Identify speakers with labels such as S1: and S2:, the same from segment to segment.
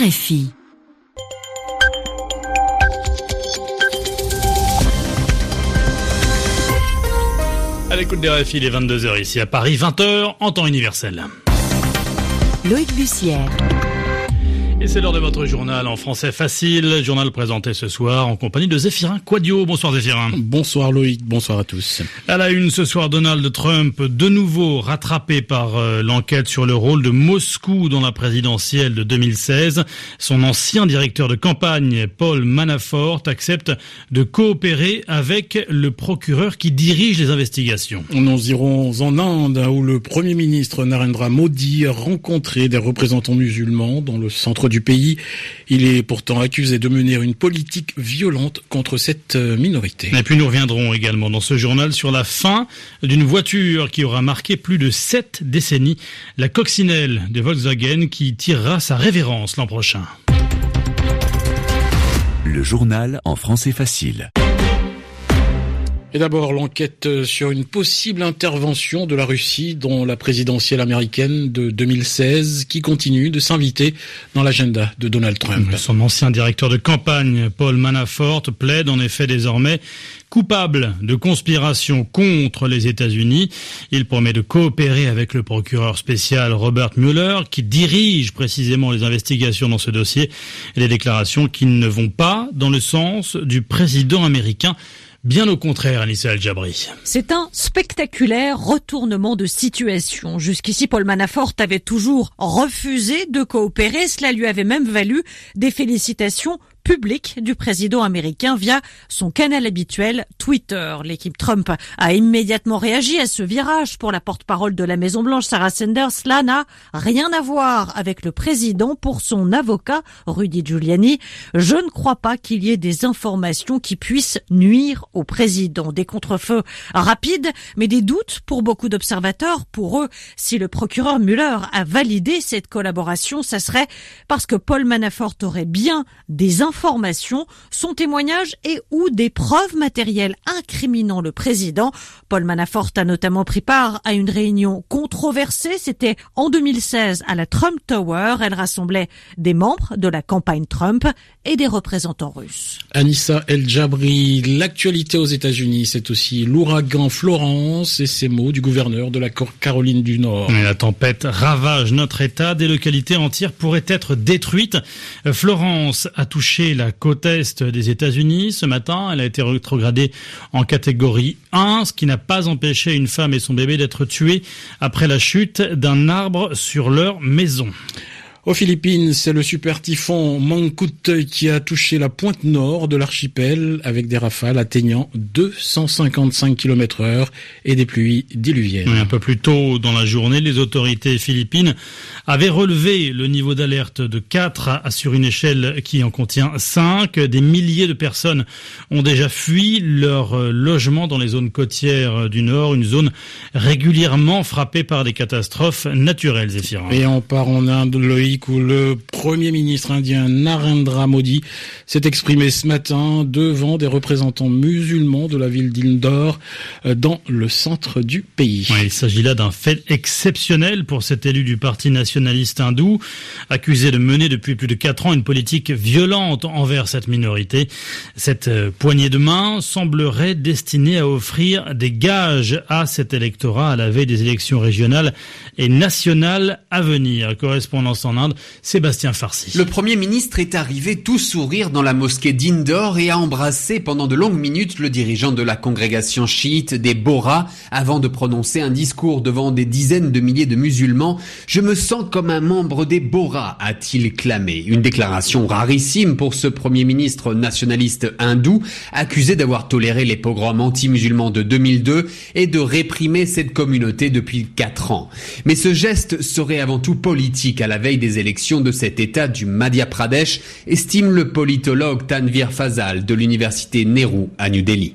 S1: RFI.
S2: À l'écoute des RFI, il est 22h ici à Paris, 20h en temps universel.
S1: Loïc Bussière.
S2: Et c'est l'heure de votre journal en français facile, journal présenté ce soir en compagnie de Zéphirin Quadio. Bonsoir Zéphirin.
S3: Bonsoir Loïc, bonsoir à tous.
S2: À la une ce soir, Donald Trump, de nouveau rattrapé par euh, l'enquête sur le rôle de Moscou dans la présidentielle de 2016. Son ancien directeur de campagne, Paul Manafort, accepte de coopérer avec le procureur qui dirige les investigations.
S3: Nous irons en Inde où le Premier ministre Narendra Modi a rencontré des représentants musulmans dans le centre du pays. Il est pourtant accusé de mener une politique violente contre cette euh, minorité.
S2: Et puis nous reviendrons également dans ce journal sur la fin d'une voiture qui aura marqué plus de sept décennies, la coccinelle de Volkswagen qui tirera sa révérence l'an prochain.
S4: Le journal en français facile.
S3: Et d'abord, l'enquête sur une possible intervention de la Russie dans la présidentielle américaine de 2016 qui continue de s'inviter dans l'agenda de Donald Trump.
S2: Son ancien directeur de campagne, Paul Manafort, plaide en effet désormais coupable de conspiration contre les États-Unis. Il promet de coopérer avec le procureur spécial Robert Mueller qui dirige précisément les investigations dans ce dossier et les déclarations qui ne vont pas dans le sens du président américain Bien au contraire, Anissa El-Jabri.
S5: C'est un spectaculaire retournement de situation. Jusqu'ici, Paul Manafort avait toujours refusé de coopérer. Cela lui avait même valu des félicitations public du président américain via son canal habituel Twitter. L'équipe Trump a immédiatement réagi à ce virage pour la porte-parole de la Maison Blanche, Sarah Sanders. Cela n'a rien à voir avec le président pour son avocat, Rudy Giuliani. Je ne crois pas qu'il y ait des informations qui puissent nuire au président. Des contrefeux rapides, mais des doutes pour beaucoup d'observateurs. Pour eux, si le procureur Mueller a validé cette collaboration, ça serait parce que Paul Manafort aurait bien des informations informations, son témoignage et ou des preuves matérielles incriminant le président. Paul Manafort a notamment pris part à une réunion controversée. C'était en 2016 à la Trump Tower. Elle rassemblait des membres de la campagne Trump et des représentants russes.
S3: Anissa El Jabri, l'actualité aux États-Unis, c'est aussi l'ouragan Florence et ces mots du gouverneur de la Caroline du Nord.
S2: la tempête ravage notre État. Des localités entières pourraient être détruites. Florence a touché la côte est des États-Unis. Ce matin, elle a été rétrogradée en catégorie 1, ce qui n'a pas empêché une femme et son bébé d'être tués après la chute d'un arbre sur leur maison.
S3: Aux Philippines, c'est le super typhon Mangkut qui a touché la pointe nord de l'archipel avec des rafales atteignant 255 km heure et des pluies diluviennes.
S2: Un peu plus tôt dans la journée, les autorités philippines avaient relevé le niveau d'alerte de 4 sur une échelle qui en contient 5. Des milliers de personnes ont déjà fui leur logement dans les zones côtières du nord, une zone régulièrement frappée par des catastrophes naturelles, Zéphirin.
S3: Et on part en Inde, Loïc où le Premier ministre indien Narendra Modi s'est exprimé ce matin devant des représentants musulmans de la ville d'Indore euh, dans le centre du pays.
S2: il s'agit là d'un fait exceptionnel pour cet élu du parti nationaliste hindou, accusé de mener depuis plus de quatre ans une politique violente envers cette minorité. Cette euh, poignée de main semblerait destinée à offrir des gages à cet électorat à la veille des élections régionales et nationales à venir. Correspondance en Inde, Sébastien
S6: Le Premier ministre est arrivé tout sourire dans la mosquée d'Indore et a embrassé pendant de longues minutes le dirigeant de la congrégation chiite des Bora avant de prononcer un discours devant des dizaines de milliers de musulmans. Je me sens comme un membre des Bora, a-t-il clamé. Une déclaration rarissime pour ce Premier ministre nationaliste hindou, accusé d'avoir toléré les pogroms anti-musulmans de 2002 et de réprimer cette communauté depuis quatre ans. Mais ce geste serait avant tout politique à la veille des élections de État du Madhya Pradesh, estime le politologue Tanvir Fazal de l'université Nehru à New Delhi.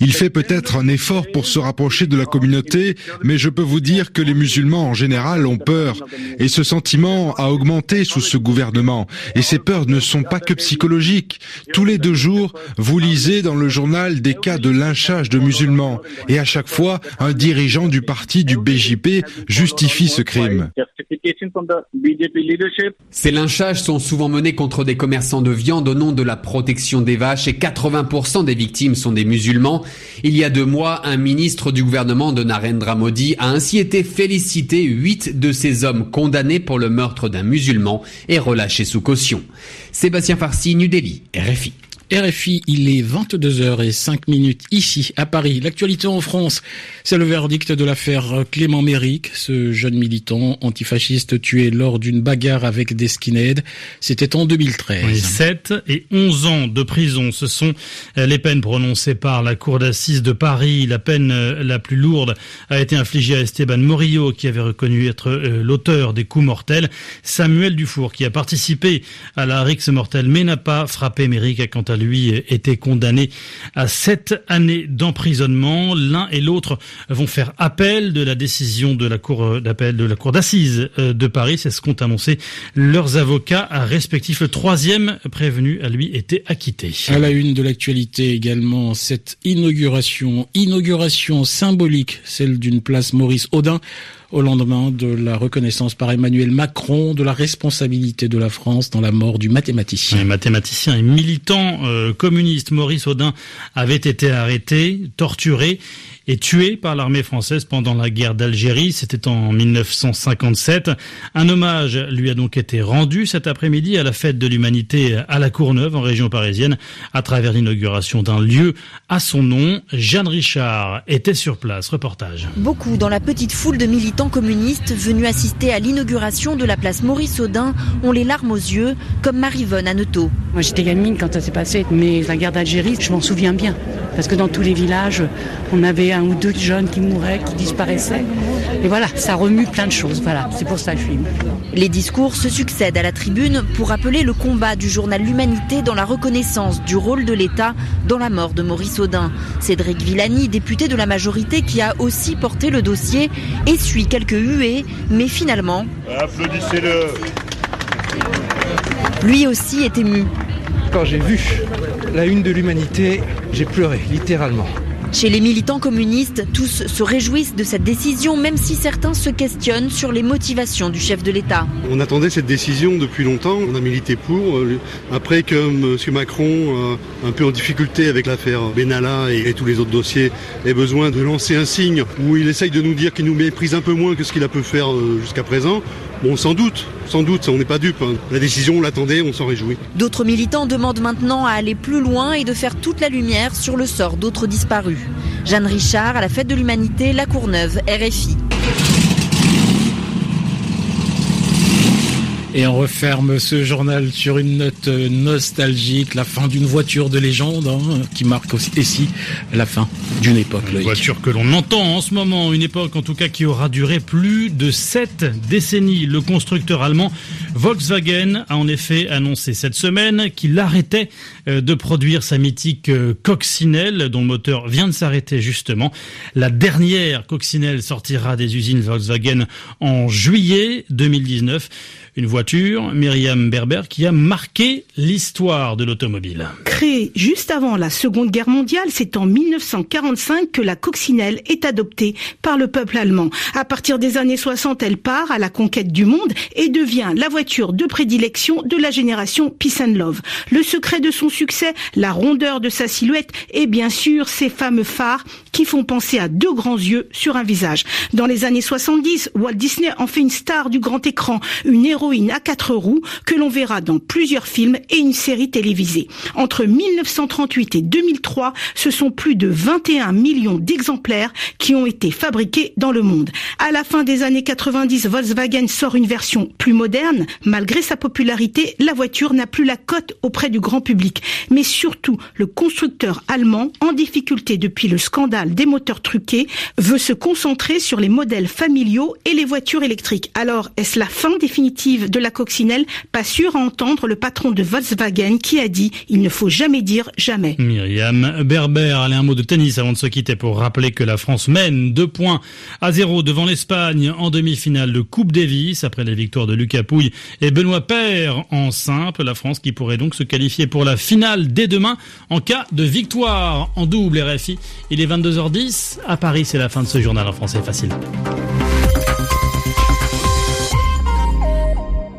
S7: Il fait peut-être un effort pour se rapprocher de la communauté, mais je peux vous dire que les musulmans en général ont peur. Et ce sentiment a augmenté sous ce gouvernement. Et ces peurs ne sont pas que psychologiques. Tous les deux jours, vous lisez dans le journal des cas de lynchage de musulmans. Et à chaque fois, un dirigeant du parti du BJP justifie ce crime.
S6: Ces lynchages sont souvent menés contre des commerçants de viande au nom de la protection des vaches et 80% des victimes sont des musulmans. Il y a deux mois, un ministre du gouvernement de Narendra Modi a ainsi été félicité. Huit de ces hommes condamnés pour le meurtre d'un musulman et relâchés sous caution. Sébastien Farsi, New Delhi, RFI.
S3: RFI, il est 22h05 minutes ici à Paris. L'actualité en France, c'est le verdict de l'affaire Clément Méric, ce jeune militant antifasciste tué lors d'une bagarre avec des skinheads. C'était en 2013.
S2: 7 et 11 ans de prison, ce sont les peines prononcées par la cour d'assises de Paris. La peine euh, la plus lourde a été infligée à Esteban Morillo qui avait reconnu être euh, l'auteur des coups mortels. Samuel Dufour qui a participé à la rixe mortelle mais n'a pas frappé Méric quant à lui était condamné à sept années d'emprisonnement. L'un et l'autre vont faire appel de la décision de la cour d'appel de la cour d'assises euh, de Paris. C'est ce qu'ont annoncé leurs avocats respectifs. Le troisième prévenu à lui était acquitté.
S3: À la une de l'actualité également, cette inauguration, inauguration symbolique, celle d'une place Maurice Audin au lendemain de la reconnaissance par Emmanuel Macron de la responsabilité de la France dans la mort du mathématicien.
S2: Un mathématicien et militant euh, communiste Maurice Audin avait été arrêté, torturé et tué par l'armée française pendant la guerre d'Algérie. C'était en 1957. Un hommage lui a donc été rendu cet après-midi à la fête de l'humanité à la Courneuve, en région parisienne, à travers l'inauguration d'un lieu à son nom. Jeanne Richard était sur place. Reportage.
S8: Beaucoup dans la petite foule de militants communistes venus assister à l'inauguration de la place Maurice Audin ont les larmes aux yeux, comme Marivonne Aneto.
S9: Moi j'étais gamine quand ça s'est passé, mais la guerre d'Algérie, je m'en souviens bien. Parce que dans tous les villages, on avait un ou deux jeunes qui mouraient, qui disparaissaient. Et voilà, ça remue plein de choses. Voilà, c'est pour ça que je suis.
S8: Les discours se succèdent à la tribune pour rappeler le combat du journal L'Humanité dans la reconnaissance du rôle de l'État dans la mort de Maurice Audin. Cédric Villani, député de la majorité qui a aussi porté le dossier, essuie quelques huées, mais finalement...
S10: Applaudissez-le
S8: Lui aussi est ému.
S11: Quand j'ai vu la une de l'Humanité, j'ai pleuré, littéralement.
S8: Chez les militants communistes, tous se réjouissent de cette décision, même si certains se questionnent sur les motivations du chef de l'État.
S12: On attendait cette décision depuis longtemps, on a milité pour. Après que M. Macron, un peu en difficulté avec l'affaire Benalla et, tous les autres dossiers, ait besoin de lancer un signe où il essaye de nous dire qu'il nous méprise un peu moins que ce qu'il a pu faire euh, jusqu'à présent, Bon, sans doute, sans doute, on n'est pas dupe. Hein. La décision, on l'attendait, on s'en réjouit.
S8: D'autres militants demandent maintenant à aller plus loin et de faire toute la lumière sur le sort d'autres disparus. Jeanne Richard, à la fête de l'humanité, La Courneuve, RFI.
S3: Et on referme ce journal sur une note nostalgique, la fin d'une voiture de légende, hein, qui marque aussi ici la fin d'une époque.
S2: Une voiture que l'on entend en ce moment, une époque en tout cas qui aura duré plus de sept décennies. Le constructeur allemand Volkswagen a en effet annoncé cette semaine qu'il arrêtait euh, de produire sa mythique euh, coccinelle, dont le moteur vient de s'arrêter justement. La dernière coccinelle sortira des usines Volkswagen en juillet 2019 une voiture, Myriam Berber, qui a marqué l'histoire de l'automobile.
S13: Créée juste avant la Seconde Guerre mondiale, c'est en 1945 que la coccinelle est adoptée par le peuple allemand. À partir des années 60, elle part à la conquête du monde et devient la voiture de prédilection de la génération Peace and Love. Le secret de son succès, la rondeur de sa silhouette et bien sûr ses fameux phares qui font penser à deux grands yeux sur un visage. Dans les années 70, Walt Disney en fait une star du grand écran, une héroïne à quatre roues que l'on verra dans plusieurs films et une série télévisée. Entre 1938 et 2003, ce sont plus de 21 millions d'exemplaires qui ont été fabriqués dans le monde. À la fin des années 90, Volkswagen sort une version plus moderne. Malgré sa popularité, la voiture n'a plus la cote auprès du grand public. Mais surtout, le constructeur allemand, en difficulté depuis le scandale des moteurs truqués, veut se concentrer sur les modèles familiaux et les voitures électriques. Alors, est-ce la fin définitive de la coccinelle, pas sûr à entendre le patron de Volkswagen qui a dit il ne faut jamais dire jamais.
S2: Myriam Berber, allez un mot de tennis avant de se quitter pour rappeler que la France mène deux points à zéro devant l'Espagne en demi-finale de Coupe Davis après les victoires de Lucas Pouille et Benoît Paire en simple. La France qui pourrait donc se qualifier pour la finale dès demain en cas de victoire en double RFI. Il est 22h10 à Paris, c'est la fin de ce journal en français facile.